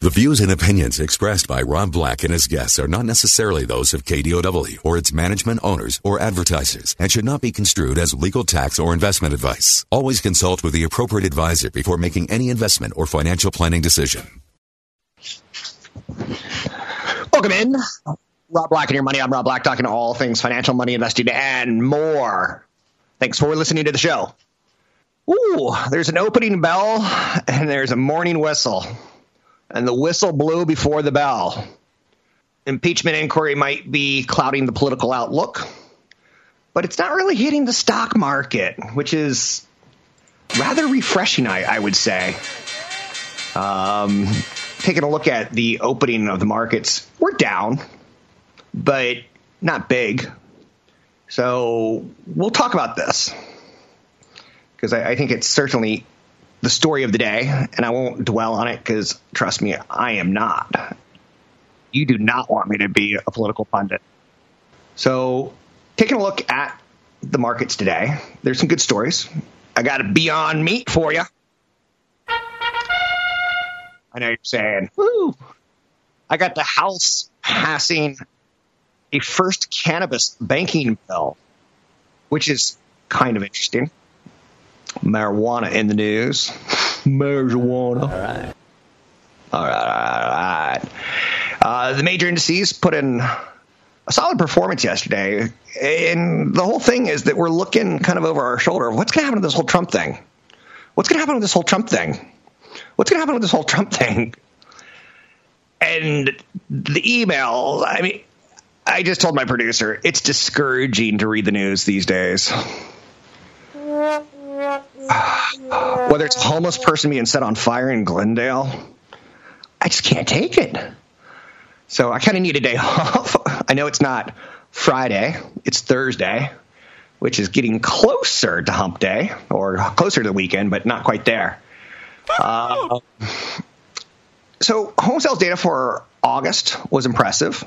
The views and opinions expressed by Rob Black and his guests are not necessarily those of KDOW or its management owners or advertisers and should not be construed as legal tax or investment advice. Always consult with the appropriate advisor before making any investment or financial planning decision. Welcome in. Rob Black and your money. I'm Rob Black, talking all things financial, money, investing, and more. Thanks for listening to the show. Ooh, there's an opening bell and there's a morning whistle and the whistle blew before the bell. Impeachment inquiry might be clouding the political outlook, but it's not really hitting the stock market, which is rather refreshing, I, I would say. Um, taking a look at the opening of the markets, we're down, but not big. So we'll talk about this because I, I think it's certainly the story of the day, and I won't dwell on it because, trust me, I am not. You do not want me to be a political pundit. So, taking a look at the markets today, there's some good stories. I got a Beyond Meat for you. I know you're saying, woo. I got the House passing a first cannabis banking bill, which is kind of interesting marijuana in the news. marijuana. All right. All right. All right. Uh, the major indices put in a solid performance yesterday. And the whole thing is that we're looking kind of over our shoulder. What's going to happen to this whole Trump thing? What's going to happen with this whole Trump thing? What's going to happen with this whole Trump thing? And the email, I mean, I just told my producer, it's discouraging to read the news these days. Whether it's a homeless person being set on fire in Glendale, I just can't take it. So I kind of need a day off. I know it's not Friday, it's Thursday, which is getting closer to hump day or closer to the weekend, but not quite there. Uh, so home sales data for August was impressive.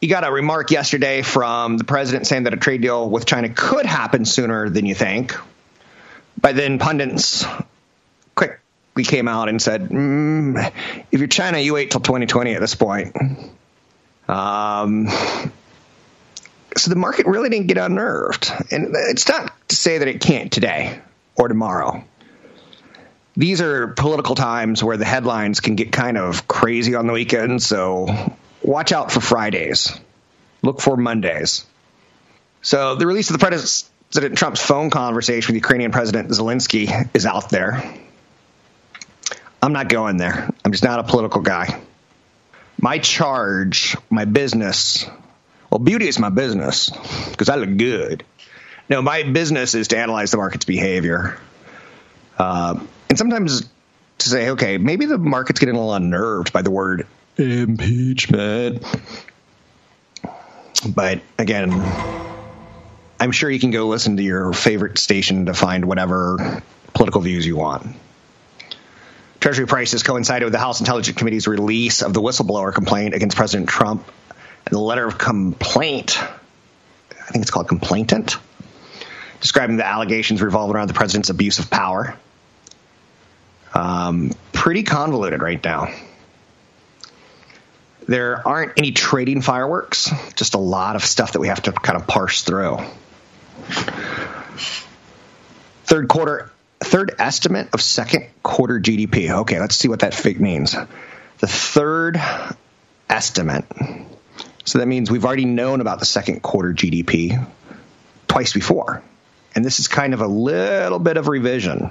You got a remark yesterday from the president saying that a trade deal with China could happen sooner than you think. But then pundits quickly came out and said, mm, if you're China, you wait till 2020 at this point. Um, so the market really didn't get unnerved. And it's not to say that it can't today or tomorrow. These are political times where the headlines can get kind of crazy on the weekend, so watch out for Fridays. Look for Mondays. So the release of the President Trump's phone conversation with Ukrainian President Zelensky is out there. I'm not going there. I'm just not a political guy. My charge, my business, well, beauty is my business because I look good. No, my business is to analyze the market's behavior. Uh, and sometimes to say, okay, maybe the market's getting a little unnerved by the word impeachment. But again, I'm sure you can go listen to your favorite station to find whatever political views you want. Treasury prices coincided with the House Intelligence Committee's release of the whistleblower complaint against President Trump and the letter of complaint. I think it's called complainant, describing the allegations revolving around the president's abuse of power. Um, pretty convoluted right now. There aren't any trading fireworks, just a lot of stuff that we have to kind of parse through. Third quarter, third estimate of second quarter GDP. Okay, let's see what that fig means. The third estimate. So that means we've already known about the second quarter GDP twice before. And this is kind of a little bit of revision.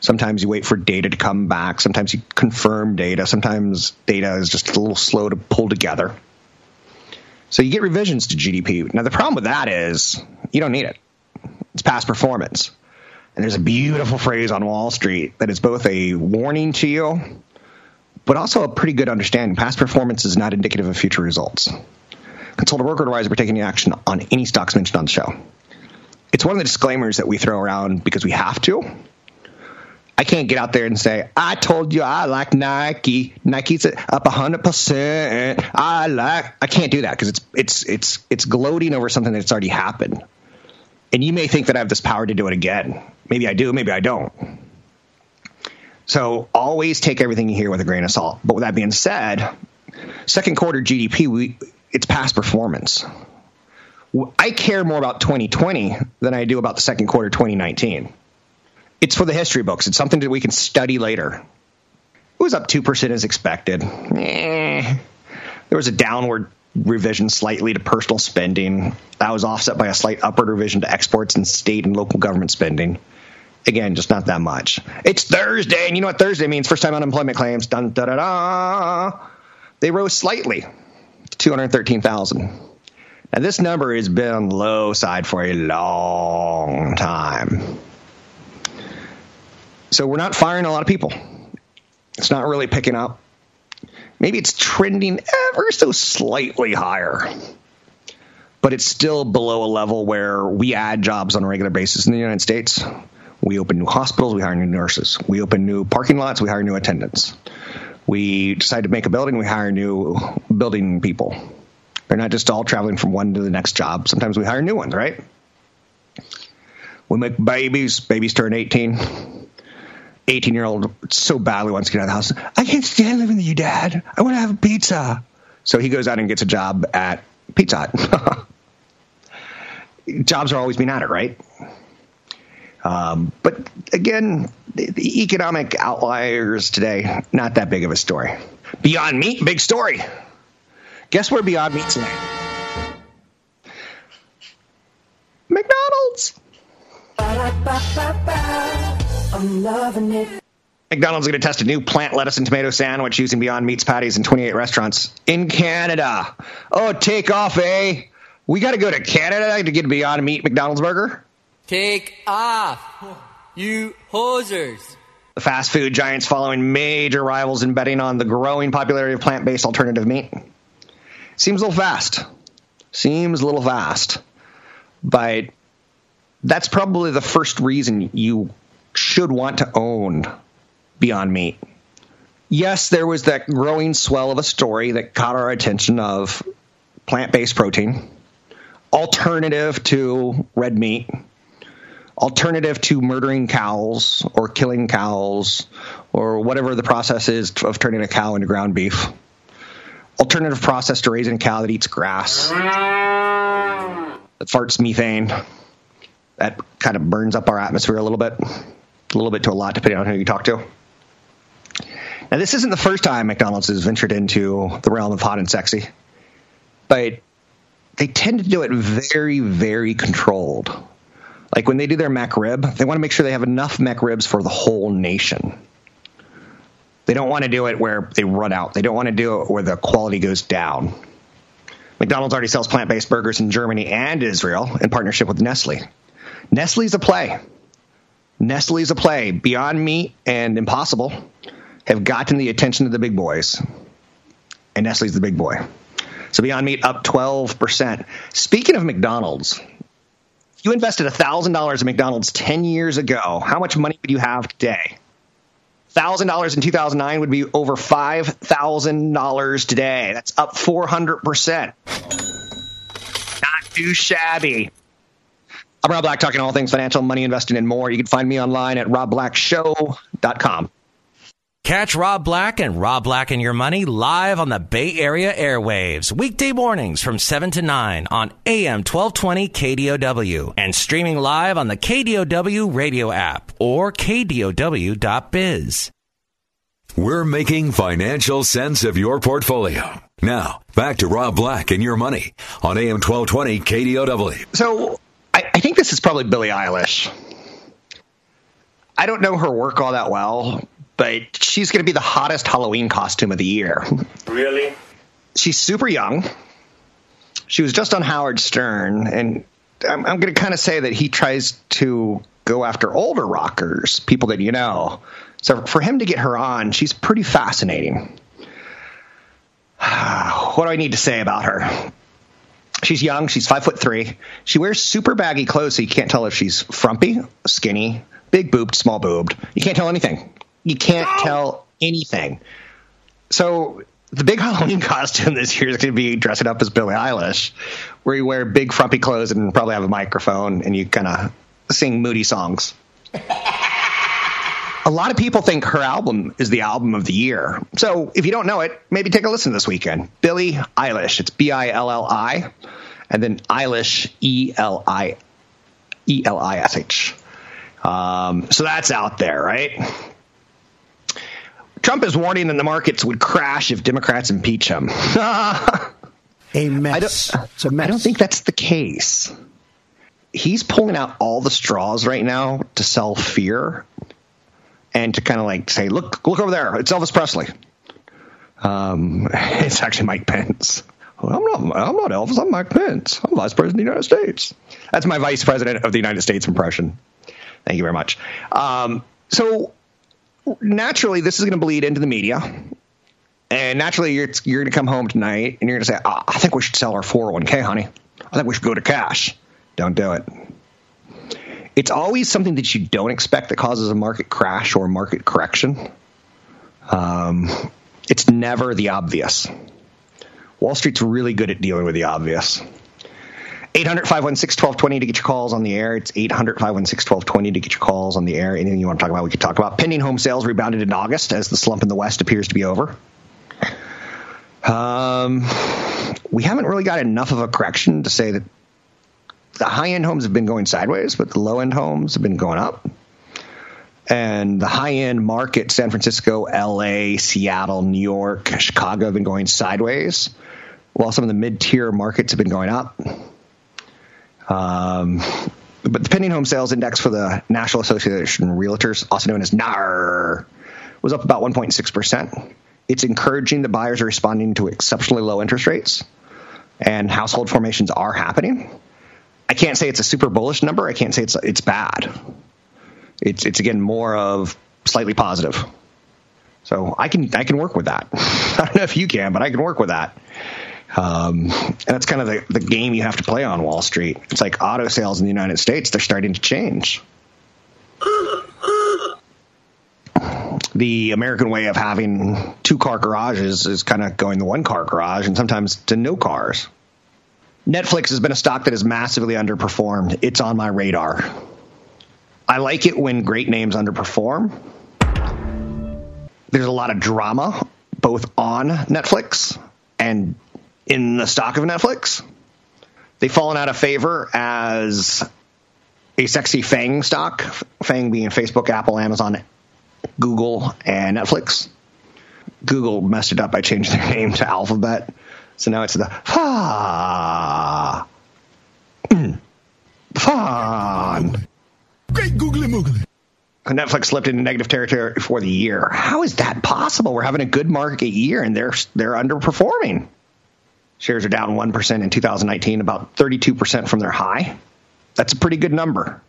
Sometimes you wait for data to come back. Sometimes you confirm data. Sometimes data is just a little slow to pull together. So you get revisions to GDP. Now, the problem with that is you don't need it, it's past performance. And there's a beautiful phrase on Wall Street that is both a warning to you but also a pretty good understanding. Past performance is not indicative of future results. Consult a broker advisor for taking action on any stocks mentioned on the show. It's one of the disclaimers that we throw around because we have to. I can't get out there and say, I told you I like Nike. Nike's up 100%. I like, I can't do that because it's, it's, it's, it's gloating over something that's already happened. And you may think that I have this power to do it again. Maybe I do, maybe I don't. So always take everything you hear with a grain of salt. But with that being said, second quarter GDP, we, it's past performance. I care more about 2020 than I do about the second quarter 2019. It's for the history books. It's something that we can study later. It was up 2% as expected. Eh. There was a downward revision slightly to personal spending. That was offset by a slight upward revision to exports and state and local government spending. Again, just not that much. It's Thursday, and you know what Thursday means? First time unemployment claims. Dun da da da. They rose slightly to 213,000. Now, this number has been on the low side for a long time. So we're not firing a lot of people. It's not really picking up. Maybe it's trending ever so slightly higher, but it's still below a level where we add jobs on a regular basis in the United States. We open new hospitals, we hire new nurses. We open new parking lots, we hire new attendants. We decide to make a building, we hire new building people. They're not just all traveling from one to the next job. Sometimes we hire new ones, right? We make babies. Babies turn 18. 18 year old so badly wants to get out of the house. I can't stand living with you, Dad. I want to have pizza. So he goes out and gets a job at Pizza Hut. Jobs are always being added, right? Um, but again, the, the economic outliers today, not that big of a story. Beyond Meat, big story. Guess where Beyond Meat's today? I'm loving it. McDonald's is going to test a new plant lettuce and tomato sandwich using Beyond Meat's patties in 28 restaurants in Canada. Oh, take off, eh? We got to go to Canada to get Beyond Meat McDonald's burger? Take off, you hosers. The fast food giants following major rivals in betting on the growing popularity of plant based alternative meat. Seems a little fast. Seems a little fast. But that's probably the first reason you should want to own Beyond Meat. Yes, there was that growing swell of a story that caught our attention of plant based protein, alternative to red meat, alternative to murdering cows or killing cows or whatever the process is of turning a cow into ground beef. Alternative process to raising a cow that eats grass, that farts methane, that kind of burns up our atmosphere a little bit, a little bit to a lot, depending on who you talk to. Now, this isn't the first time McDonald's has ventured into the realm of hot and sexy, but they tend to do it very, very controlled. Like when they do their McRib, they want to make sure they have enough McRibs for the whole nation. They don't want to do it where they run out. They don't want to do it where the quality goes down. McDonald's already sells plant based burgers in Germany and Israel in partnership with Nestle. Nestle's a play. Nestle's a play. Beyond Meat and Impossible have gotten the attention of the big boys. And Nestle's the big boy. So Beyond Meat up 12%. Speaking of McDonald's, if you invested $1,000 in McDonald's 10 years ago, how much money would you have today? $1,000 in 2009 would be over $5,000 today. That's up 400%. Not too shabby. I'm Rob Black, talking all things financial, money, investing, and more. You can find me online at robblackshow.com. Catch Rob Black and Rob Black and Your Money live on the Bay Area airwaves, weekday mornings from 7 to 9 on AM 1220 KDOW and streaming live on the KDOW radio app or KDOW.biz. We're making financial sense of your portfolio. Now, back to Rob Black and Your Money on AM 1220 KDOW. So, I, I think this is probably Billie Eilish. I don't know her work all that well, but she's going to be the hottest Halloween costume of the year. Really? She's super young. She was just on Howard Stern, and I'm, I'm going to kind of say that he tries to go after older rockers, people that you know. So for him to get her on, she's pretty fascinating. what do I need to say about her? She's young. She's five foot three. She wears super baggy clothes, so you can't tell if she's frumpy, skinny, big boobed, small boobed. You can't tell anything. You can't tell anything. So the big Halloween costume this year is going to be dressing up as Billie Eilish, where you wear big frumpy clothes and probably have a microphone and you kind of sing moody songs. a lot of people think her album is the album of the year. So if you don't know it, maybe take a listen this weekend. Billie Eilish. It's B I L L I, and then Eilish E L I E L I S H. Um, so that's out there, right? Trump is warning that the markets would crash if Democrats impeach him. a mess. it's a mess. I don't think that's the case. He's pulling out all the straws right now to sell fear and to kind of like say, look, look over there. It's Elvis Presley. Um, it's actually Mike Pence. I'm not. I'm not Elvis. I'm Mike Pence. I'm Vice President of the United States. That's my Vice President of the United States impression. Thank you very much. Um, so naturally, this is going to bleed into the media. And naturally, you're, you're going to come home tonight and you're going to say, oh, I think we should sell our 401k, honey. I think we should go to cash. Don't do it. It's always something that you don't expect that causes a market crash or market correction. Um, it's never the obvious. Wall Street's really good at dealing with the obvious. 800 516 1220 to get your calls on the air. It's 800 516 1220 to get your calls on the air. Anything you want to talk about, we could talk about. Pending home sales rebounded in August as the slump in the West appears to be over. Um, we haven't really got enough of a correction to say that the high end homes have been going sideways, but the low end homes have been going up. And the high end market, San Francisco, LA, Seattle, New York, Chicago, have been going sideways, while some of the mid tier markets have been going up. Um, but the pending home sales index for the National Association of Realtors, also known as NAR, was up about 1.6%. It's encouraging that buyers are responding to exceptionally low interest rates and household formations are happening. I can't say it's a super bullish number. I can't say it's it's bad. It's it's again more of slightly positive. So I can I can work with that. I don't know if you can, but I can work with that. Um, and that's kind of the, the game you have to play on Wall Street. It's like auto sales in the United States, they're starting to change. the American way of having two car garages is kind of going the one car garage and sometimes to no cars. Netflix has been a stock that has massively underperformed. It's on my radar. I like it when great names underperform. There's a lot of drama both on Netflix and in the stock of Netflix. They've fallen out of favor as a sexy FANG stock, FANG being Facebook, Apple, Amazon, Google, and Netflix. Google messed it up by changing their name to Alphabet. So now it's the fa fun. Great googly moogly. Netflix slipped into negative territory for the year. How is that possible? We're having a good market year and they're they're underperforming. Shares are down 1% in 2019, about 32% from their high. That's a pretty good number.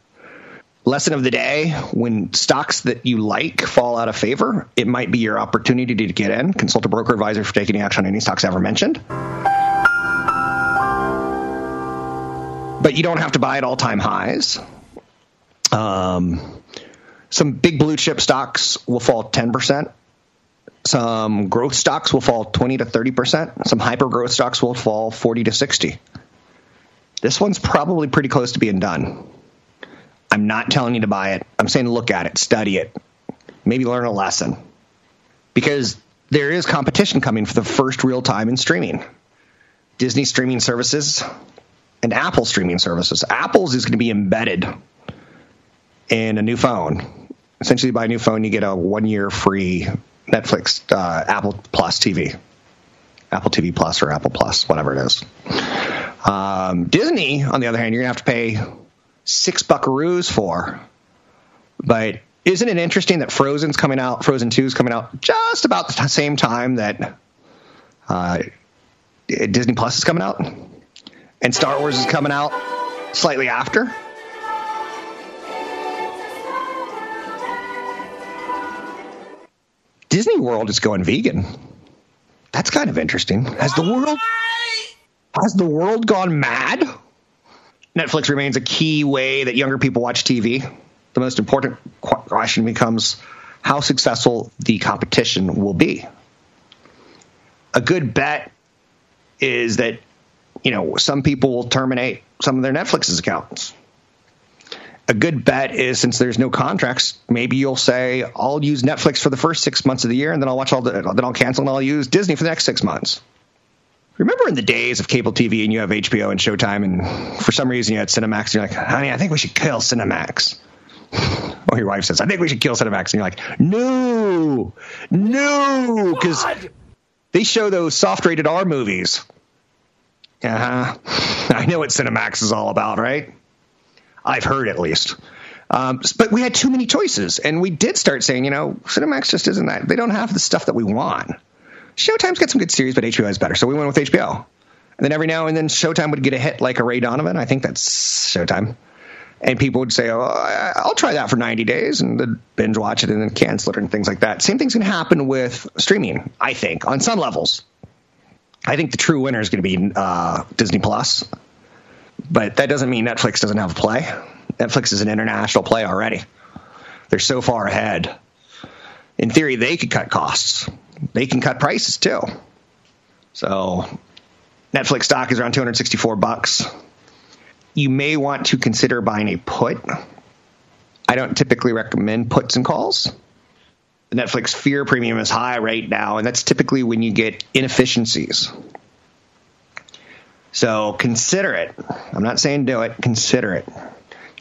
Lesson of the day when stocks that you like fall out of favor, it might be your opportunity to get in. Consult a broker advisor for taking action on any stocks ever mentioned. But you don't have to buy at all time highs. Um, some big blue chip stocks will fall 10%. Some growth stocks will fall 20 to 30%. Some hyper growth stocks will fall 40 to 60. This one's probably pretty close to being done. I'm not telling you to buy it. I'm saying look at it, study it, maybe learn a lesson. Because there is competition coming for the first real time in streaming. Disney streaming services and Apple streaming services. Apple's is going to be embedded in a new phone. Essentially, by a new phone, you get a one year free Netflix, uh, Apple Plus TV, Apple TV Plus or Apple Plus, whatever it is. Um, Disney, on the other hand, you're gonna have to pay six buckaroos for. But isn't it interesting that Frozen's coming out? Frozen Two is coming out just about the same time that uh, Disney Plus is coming out, and Star Wars is coming out slightly after. Disney World is going vegan. that's kind of interesting. Has the world has the world gone mad? Netflix remains a key way that younger people watch TV. The most important question becomes how successful the competition will be. A good bet is that you know some people will terminate some of their Netflix's accounts. A good bet is since there's no contracts, maybe you'll say I'll use Netflix for the first six months of the year, and then I'll watch all the then I'll cancel and I'll use Disney for the next six months. Remember in the days of cable TV and you have HBO and Showtime, and for some reason you had Cinemax, and you're like, honey, I think we should kill Cinemax. Well, your wife says, I think we should kill Cinemax. And you're like, no, no, because they show those soft rated R movies. Uh huh. I know what Cinemax is all about, right? I've heard at least. Um, but we had too many choices, and we did start saying, you know, Cinemax just isn't that. They don't have the stuff that we want. Showtime's got some good series, but HBO is better. So we went with HBO. And then every now and then Showtime would get a hit like a Ray Donovan. I think that's Showtime. And people would say, oh, I'll try that for 90 days and then binge watch it and then cancel it and things like that. Same thing's going to happen with streaming, I think, on some levels. I think the true winner is going to be uh, Disney Plus, but that doesn't mean Netflix doesn't have a play. Netflix is an international play already. They're so far ahead. In theory, they could cut costs they can cut prices too. So Netflix stock is around 264 bucks. You may want to consider buying a put. I don't typically recommend puts and calls. The Netflix fear premium is high right now, and that's typically when you get inefficiencies. So consider it. I'm not saying do it, consider it.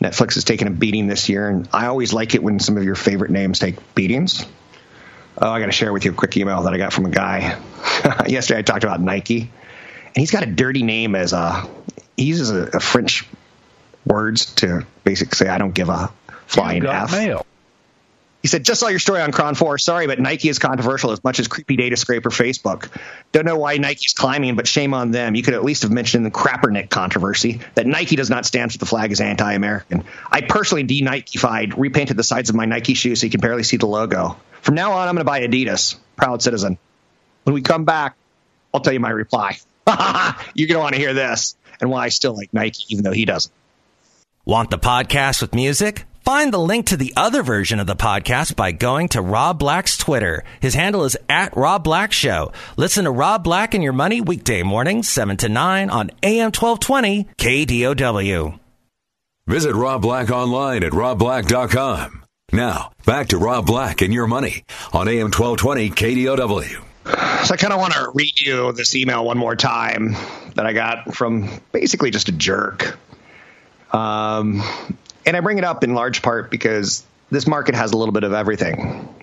Netflix has taken a beating this year, and I always like it when some of your favorite names take beatings. Oh, I got to share with you a quick email that I got from a guy yesterday. I talked about Nike, and he's got a dirty name as a he uses a, a French words to basically say I don't give a flying f. Mail. He said, just saw your story on KRON 4. Sorry, but Nike is controversial as much as creepy data scraper Facebook. Don't know why Nike's climbing, but shame on them. You could at least have mentioned the Crappernick controversy that Nike does not stand for the flag as anti American. I personally de Nikefied, repainted the sides of my Nike shoes so you can barely see the logo. From now on, I'm going to buy Adidas. Proud citizen. When we come back, I'll tell you my reply. You're going to want to hear this and why I still like Nike, even though he doesn't. Want the podcast with music? Find the link to the other version of the podcast by going to Rob Black's Twitter. His handle is at Rob Black Show. Listen to Rob Black and Your Money weekday mornings, 7 to 9 on AM 1220 KDOW. Visit Rob Black online at robblack.com. Now, back to Rob Black and your money on AM 1220 KDOW. So I kind of want to read you this email one more time that I got from basically just a jerk. Um, and I bring it up in large part because this market has a little bit of everything.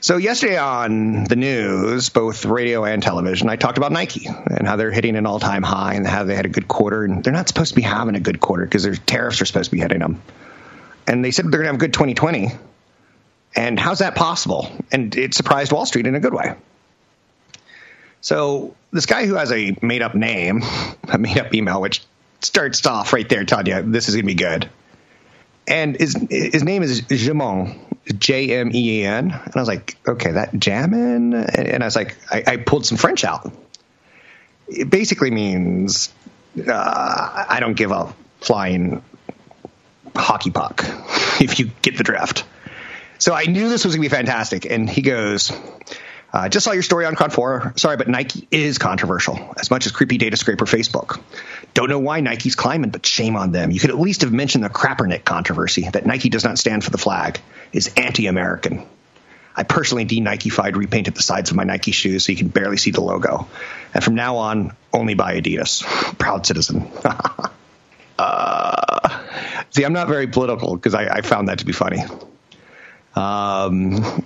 So yesterday on the news, both radio and television, I talked about Nike and how they're hitting an all-time high and how they had a good quarter, and they're not supposed to be having a good quarter because their tariffs are supposed to be hitting them and they said they're going to have a good 2020. And how's that possible? And it surprised Wall Street in a good way. So this guy who has a made up name, a made up email, which starts off right there you this is to be good. And his his name is Jamon, J M E A N. And I was like, okay, that jammin'? And I was like, I, I pulled some French out. It basically means uh, I don't give a flying hockey puck, if you get the drift. So I knew this was to be fantastic. And he goes, uh, just saw your story on KRON 4. Sorry, but Nike is controversial, as much as creepy data scraper Facebook. Don't know why Nike's climbing, but shame on them. You could at least have mentioned the Crappernick controversy that Nike does not stand for the flag, is anti American. I personally de Nikefied, repainted the sides of my Nike shoes so you can barely see the logo. And from now on, only buy Adidas. Proud citizen. uh, See, I'm not very political because I, I, found that to be funny. Um,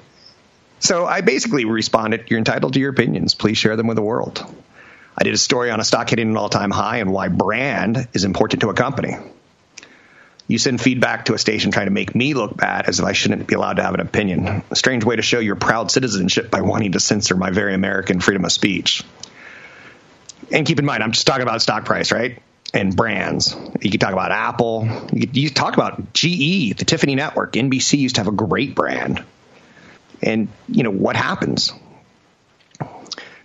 so I basically responded, You're entitled to your opinions. Please share them with the world. I did a story on a stock hitting an all time high and why brand is important to a company. You send feedback to a station trying to make me look bad as if I shouldn't be allowed to have an opinion. A strange way to show your proud citizenship by wanting to censor my very American freedom of speech. And keep in mind, I'm just talking about stock price, right? and brands. You could talk about Apple. You you talk about GE, the Tiffany Network. NBC used to have a great brand. And, you know, what happens?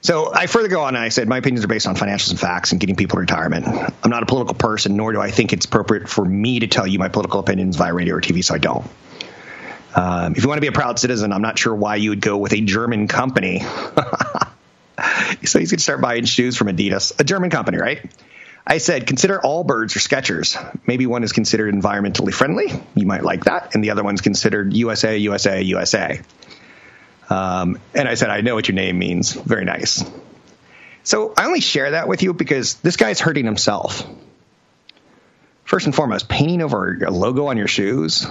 So I further go on and I said my opinions are based on financials and facts and getting people to retirement. I'm not a political person, nor do I think it's appropriate for me to tell you my political opinions via radio or TV, so I don't. Um, if you want to be a proud citizen, I'm not sure why you would go with a German company. so he's going to start buying shoes from Adidas, a German company, right? I said, consider Allbirds or Skechers. Maybe one is considered environmentally friendly. You might like that. And the other one's considered USA, USA, USA. Um, and I said, I know what your name means. Very nice. So I only share that with you because this guy's hurting himself. First and foremost, painting over a logo on your shoes,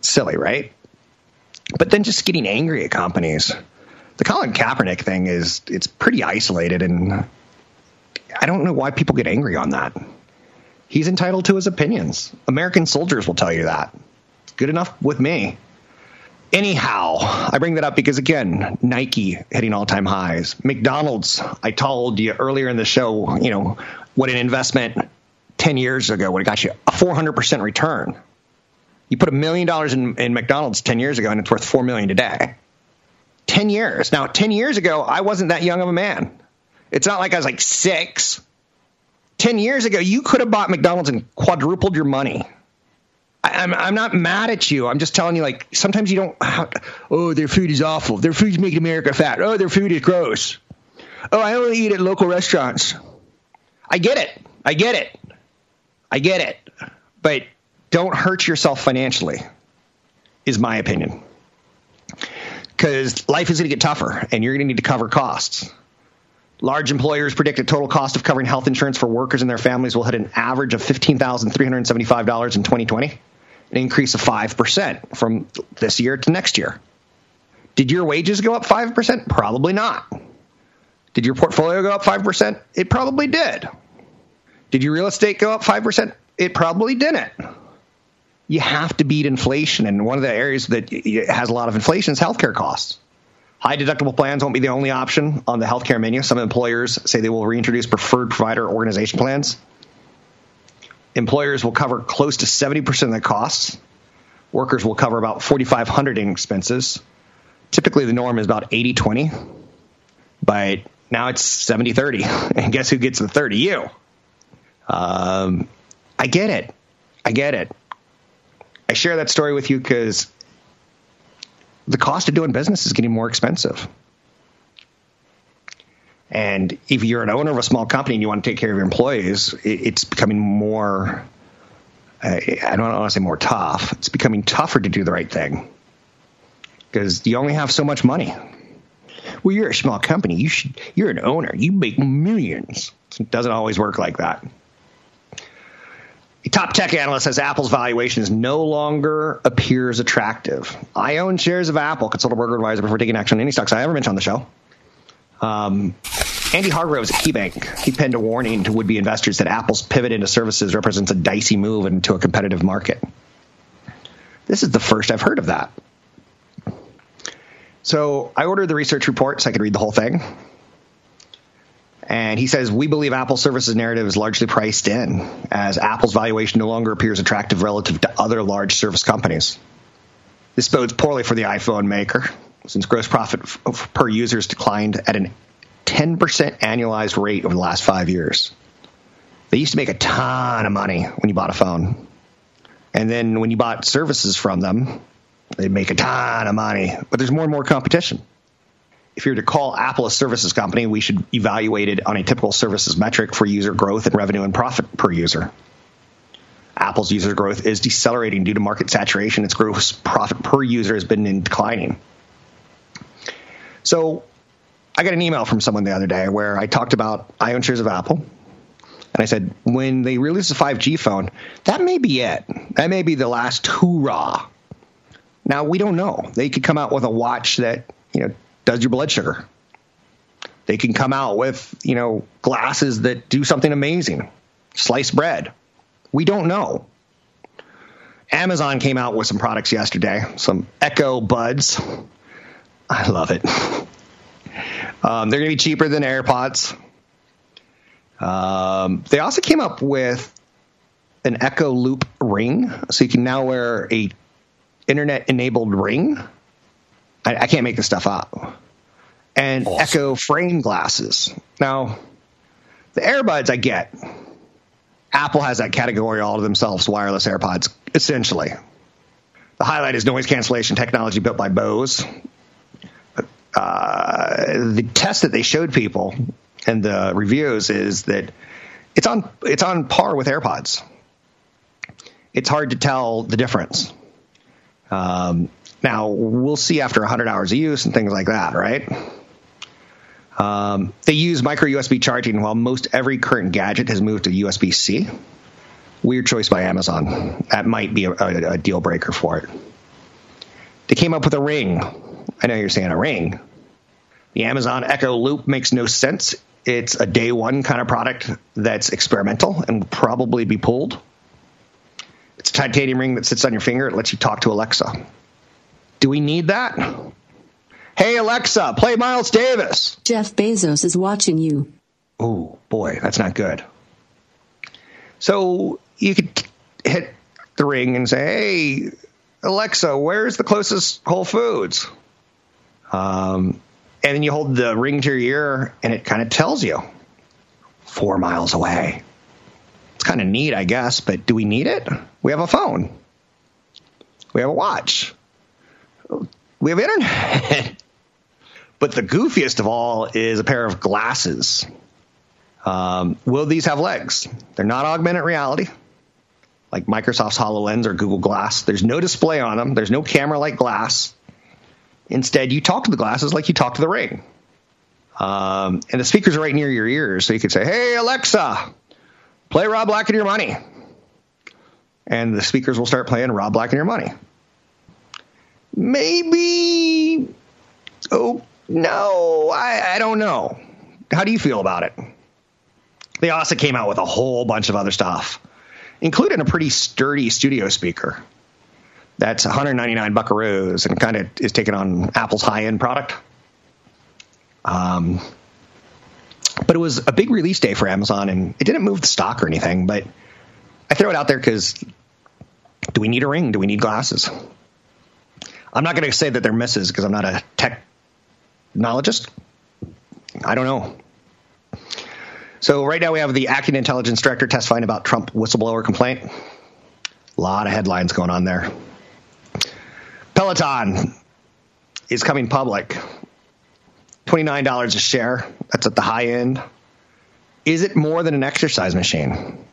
silly, right? But then just getting angry at companies. The Colin Kaepernick thing is it's pretty isolated, and I don't know why people get angry on that. He's entitled to his opinions. American soldiers will tell you that. Good enough with me. Anyhow, I bring that up because again, Nike hitting all-time highs. McDonald's, I told you earlier in the show, you know, what an investment 10 years ago would have got you a 400% return. You put a million dollars in, in McDonald's 10 years ago and it's worth 4 million today. 10 years. Now, 10 years ago, I wasn't that young of a man. It's not like I was like 6. 10 years ago, you could have bought McDonald's and quadrupled your money. I'm I'm not mad at you. I'm just telling you, like sometimes you don't. Oh, their food is awful. Their food's making America fat. Oh, their food is gross. Oh, I only eat at local restaurants. I get it. I get it. I get it. But don't hurt yourself financially. Is my opinion. Because life is going to get tougher, and you're going to need to cover costs. Large employers predict a total cost of covering health insurance for workers and their families will hit an average of $15,375 in 2020 an increase of 5% from this year to next year. Did your wages go up 5%? Probably not. Did your portfolio go up 5%? It probably did. Did your real estate go up 5%? It probably didn't. You have to beat inflation, and one of the areas that has a lot of inflation is healthcare costs. High deductible plans won't be the only option on the healthcare menu. Some employers say they will reintroduce preferred provider organization plans employers will cover close to 70% of the costs. Workers will cover about 4,500 in expenses. Typically, the norm is about 80 20, but now it's 70 30. And guess who gets the 30? You. Um, I get it. I get it. I share that story with you because the cost of doing business is getting more expensive. And if you're an owner of a small company and you want to take care of your employees, it's becoming more, uh, I don't want to say more tough. It's becoming tougher to do the right thing because you only have so much money. Well, you're a small company. You should, you're an owner. You make millions. It doesn't always work like that. A top tech analyst says Apple's valuation is no longer appears attractive. I own shares of Apple, consult a broker advisor before taking action on any stocks I ever mentioned on the show. Um, Andy Hargreaves at KeyBanc, he penned a warning to would-be investors that Apple's pivot into services represents a dicey move into a competitive market. This is the first I've heard of that. So I ordered the research report so I could read the whole thing. And he says, We believe Apple services narrative is largely priced in, as Apple's valuation no longer appears attractive relative to other large service companies. This bodes poorly for the iPhone maker, since gross profit per user has declined at an 10% annualized rate over the last five years. They used to make a ton of money when you bought a phone. And then when you bought services from them, they'd make a ton of money. But there's more and more competition. If you're to call Apple a services company, we should evaluate it on a typical services metric for user growth and revenue and profit per user. Apple's user growth is decelerating due to market saturation. Its gross profit per user has been declining. So I got an email from someone the other day where I talked about I own shares of Apple. And I said, when they release the 5G phone, that may be it. That may be the last hoorah. Now, we don't know. They could come out with a watch that, you know, does your blood sugar. They can come out with, you know, glasses that do something amazing. Sliced bread. We don't know. Amazon came out with some products yesterday, some Echo Buds. I love it. Um, they're going to be cheaper than AirPods. Um, they also came up with an Echo Loop ring, so you can now wear a internet enabled ring. I, I can't make this stuff up. and awesome. Echo frame glasses. Now, the AirBuds I get. Apple has that category all to themselves, wireless AirPods, essentially. The highlight is noise cancellation technology built by Bose. The test that they showed people and the reviews is that it's on it's on par with AirPods. It's hard to tell the difference. Um, now we'll see after 100 hours of use and things like that, right? Um, they use micro USB charging while most every current gadget has moved to USB C. Weird choice by Amazon. That might be a, a, a deal breaker for it. They came up with a ring. I know you're saying a ring. The Amazon Echo Loop makes no sense. It's a day one kind of product that's experimental and will probably be pulled. It's a titanium ring that sits on your finger. It lets you talk to Alexa. Do we need that? Hey, Alexa, play Miles Davis. Jeff Bezos is watching you. Oh, boy, that's not good. So you could hit the ring and say, hey, Alexa, where's the closest Whole Foods? Um, and then you hold the ring to your ear and it kind of tells you four miles away. It's kind of neat, I guess, but do we need it? We have a phone, we have a watch, we have internet. but the goofiest of all is a pair of glasses. Um, will these have legs? They're not augmented reality like Microsoft's HoloLens or Google Glass. There's no display on them, there's no camera like glass. Instead, you talk to the glasses like you talk to the ring. Um, and the speakers are right near your ears, so you could say, Hey, Alexa, play Rob Black and Your Money. And the speakers will start playing Rob Black and Your Money. Maybe. Oh, no, I, I don't know. How do you feel about it? They also came out with a whole bunch of other stuff, including a pretty sturdy studio speaker that's 199 buckaroos and kind of is taking on Apple's high end product. Um, but it was a big release day for Amazon, and it didn't move the stock or anything. But I throw it out there because do we need a ring? Do we need glasses? I'm not going to say that they're misses because I'm not a technologist. I don't know. So right now we have the Acting Intelligence Director testifying about Trump whistleblower complaint. A lot of headlines going on there. Peloton is coming public. $29 a share. That's at the high end. Is it more than an exercise machine?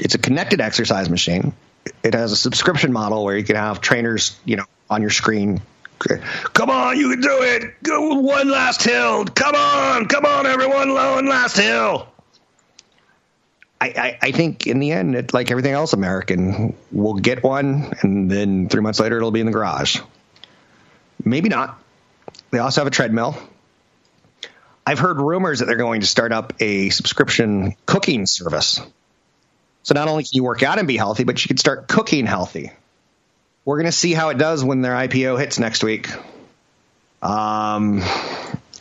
It's a connected exercise machine. It has a subscription model where you can have trainers, you know, on your screen. Come on, you can do it. Go one last hill. Come on, come on, everyone, one last hill. I, I, I, think in the end, it, like everything else American, we'll get one, and then three months later, it'll be in the garage. Maybe not. They also have a treadmill. I've heard rumors that they're going to start up a subscription cooking service. So not only can you work out and be healthy, but you can start cooking healthy. We're going to see how it does when their IPO hits next week. Um,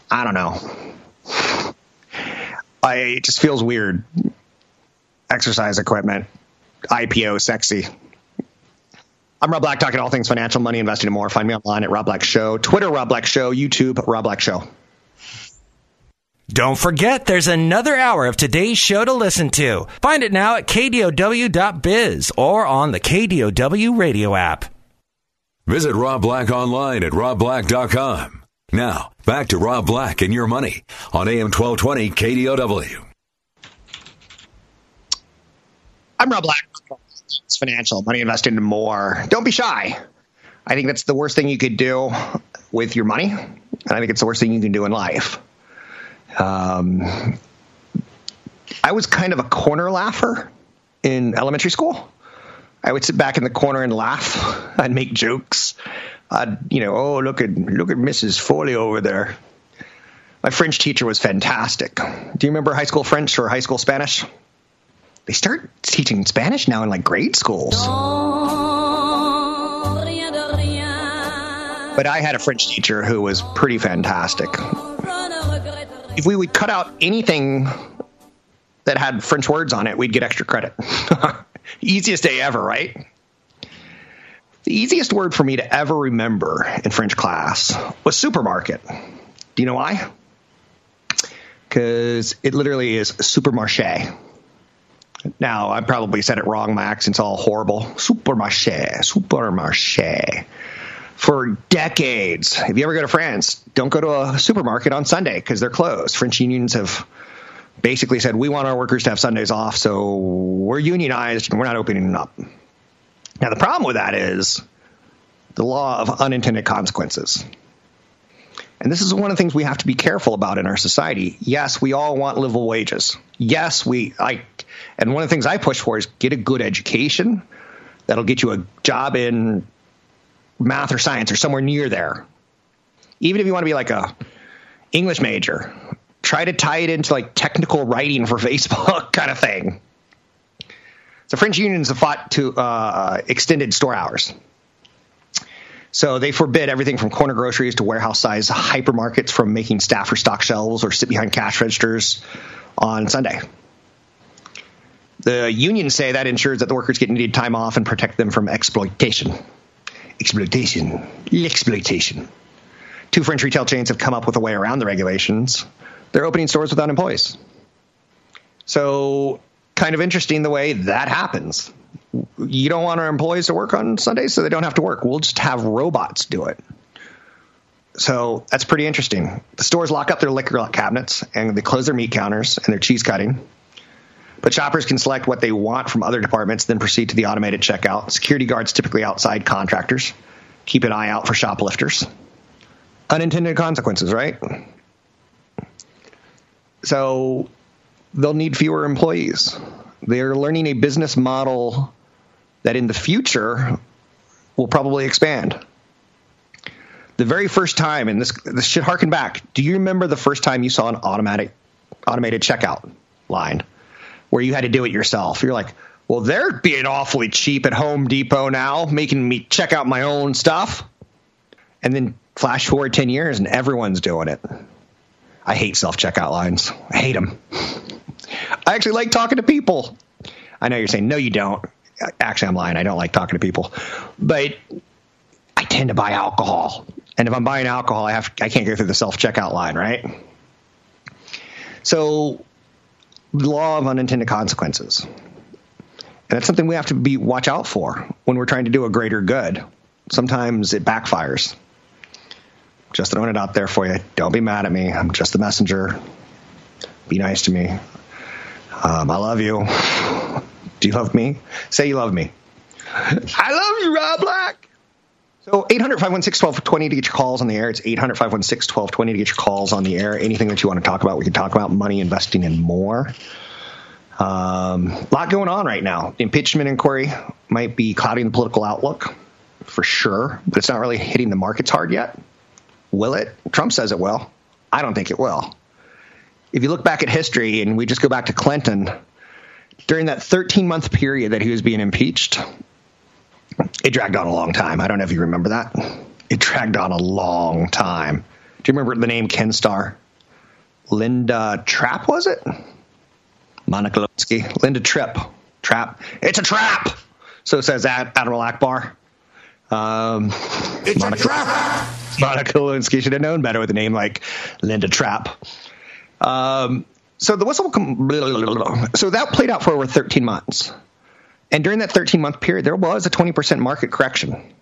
I don't know. I, it just feels weird exercise equipment, IPO sexy. I'm Rob Black, talking all things financial, money, investing, and more. Find me online at Rob Black Show, Twitter, Rob Black Show, YouTube, Rob Black Show. Don't forget, there's another hour of today's show to listen to. Find it now at kdow.biz or on the KDOW radio app. Visit Rob Black online at robblack.com. Now, back to Rob Black and your money on AM 1220 KDOW. I'm Rob Black. It's financial, money invested and more. Don't be shy. I think that's the worst thing you could do with your money, and I think it's the worst thing you can do in life. Um, I was kind of a corner laugher in elementary school. I would sit back in the corner and laugh. I'd make jokes. I'd, you know, oh look at look at Mrs. Foley over there. My French teacher was fantastic. Do you remember high school French or high school Spanish? They start teaching Spanish now in like grade schools. But I had a French teacher who was pretty fantastic. If we would cut out anything that had French words on it, we'd get extra credit. Easiest day ever, right? The easiest word for me to ever remember in French class was supermarket. Do you know why? Because it literally is supermarché. Now, I probably said it wrong. My accent's all horrible. Supermarché, supermarché. For decades, if you ever go to France, don't go to a supermarket on Sunday because they're closed. French unions have basically said, we want our workers to have Sundays off, so we're unionized and we're not opening up. Now, the problem with that is the law of unintended consequences. And this is one of the things we have to be careful about in our society. Yes, we all want livable wages. Yes, we I and one of the things I push for is get a good education that'll get you a job in math or science or somewhere near there. Even if you want to be like a English major, try to tie it into like technical writing for Facebook kind of thing. So French unions have fought to uh, extended store hours. So they forbid everything from corner groceries to warehouse size hypermarkets from making staff or stock shelves or sit behind cash registers on Sunday. The unions say that ensures that the workers get needed time off and protect them from exploitation. Exploitation. Exploitation. Two French retail chains have come up with a way around the regulations. They're opening stores without employees. So, kind of interesting the way that happens you don't want our employees to work on Sundays, so they don't have to work. We'll just have robots do it. So that's pretty interesting. The stores lock up their liquor cabinets and they close their meat counters and their cheese cutting. But shoppers can select what they want from other departments, then proceed to the automated checkout. Security guards typically outside contractors. Keep an eye out for shoplifters. Unintended consequences, right? So they'll need fewer employees. They're learning a business model that in the future will probably expand. The very first time, and this this should harken back. Do you remember the first time you saw an automatic automated checkout line where you had to do it yourself? You're like, well, they're being awfully cheap at Home Depot now, making me check out my own stuff. And then flash forward 10 years and everyone's doing it. I hate self checkout lines. I hate them. I actually like talking to people. I know you're saying, no, you don't actually, I'm lying. I don't like talking to people, but I tend to buy alcohol. And if I'm buying alcohol, I have I can't go through the self checkout line, right? So, law of unintended consequences, and that's something we have to be watch out for when we're trying to do a greater good. Sometimes it backfires. Just throwing it out there for you. Don't be mad at me. I'm just the messenger. Be nice to me. Um, I love you. Do you love me? Say you love me. I love you, Rob Black. So 800 516 1220 to get your calls on the air. It's 800 516 1220 to get your calls on the air. Anything that you want to talk about, we can talk about money, investing, and more. Um, a lot going on right now. The impeachment inquiry might be clouding the political outlook for sure, but it's not really hitting the markets hard yet. Will it? Trump says it will. I don't think it will. If you look back at history and we just go back to Clinton, during that 13 month period that he was being impeached, it dragged on a long time. I don't know if you remember that. It dragged on a long time. Do you remember the name Ken Starr? Linda Trap was it? Monica Lewinsky. Linda Tripp. Trap. It's a trap! So says Admiral Ackbar. Um, it's Monica, a trap! Monica Lewinsky should have known better with a name like Linda Trap. Um, so the whistle, so that played out for over 13 months. And during that 13 month period, there was a 20% market correction.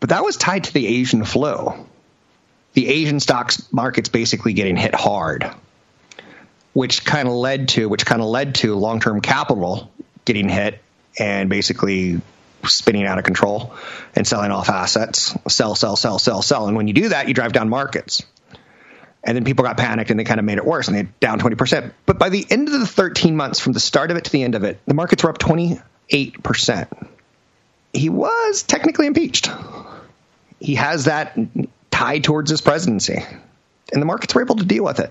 But that was tied to the Asian flow. The Asian stocks markets basically getting hit hard, which kind of led to which kind of led to long-term capital getting hit and basically spinning out of control and selling off assets. Sell, sell, sell, sell, sell. And when you do that, you drive down markets. And then people got panicked and they kind of made it worse and they down 20%. But by the end of the 13 months, from the start of it to the end of it, the markets were up 28%. He was technically impeached. He has that tied towards his presidency. And the markets were able to deal with it.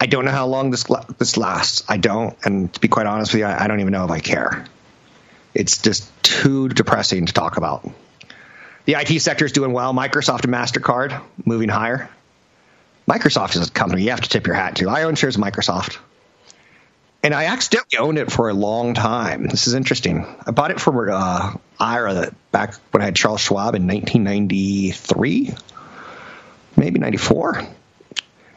I don't know how long this this lasts. I don't, and to be quite honest with you, I don't even know if I care. It's just too depressing to talk about. The IT sector is doing well. Microsoft and Mastercard moving higher. Microsoft is a company you have to tip your hat to. I own shares of Microsoft. And I accidentally owned it for a long time. This is interesting. I bought it for uh, IRA back when I had Charles Schwab in 1993, maybe 94.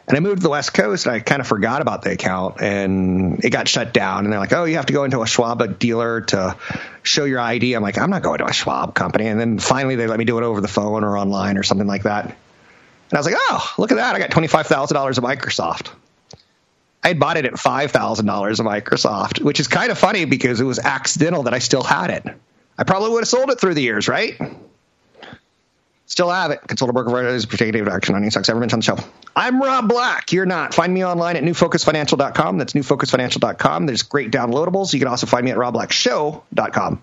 And I moved to the West Coast and I kind of forgot about the account and it got shut down. And they're like, oh, you have to go into a Schwab dealer to show your ID. I'm like, I'm not going to a Schwab company. And then finally they let me do it over the phone or online or something like that. And I was like, oh, look at that. I got $25,000 of Microsoft. I had bought it at $5,000 of Microsoft, which is kind of funny because it was accidental that I still had it. I probably would have sold it through the years, right? Still have it. Consult a broker for is protective action on any stocks ever mentioned on the show. I'm Rob Black. You're not. Find me online at newfocusfinancial.com. That's newfocusfinancial.com. There's great downloadables. You can also find me at robblackshow.com.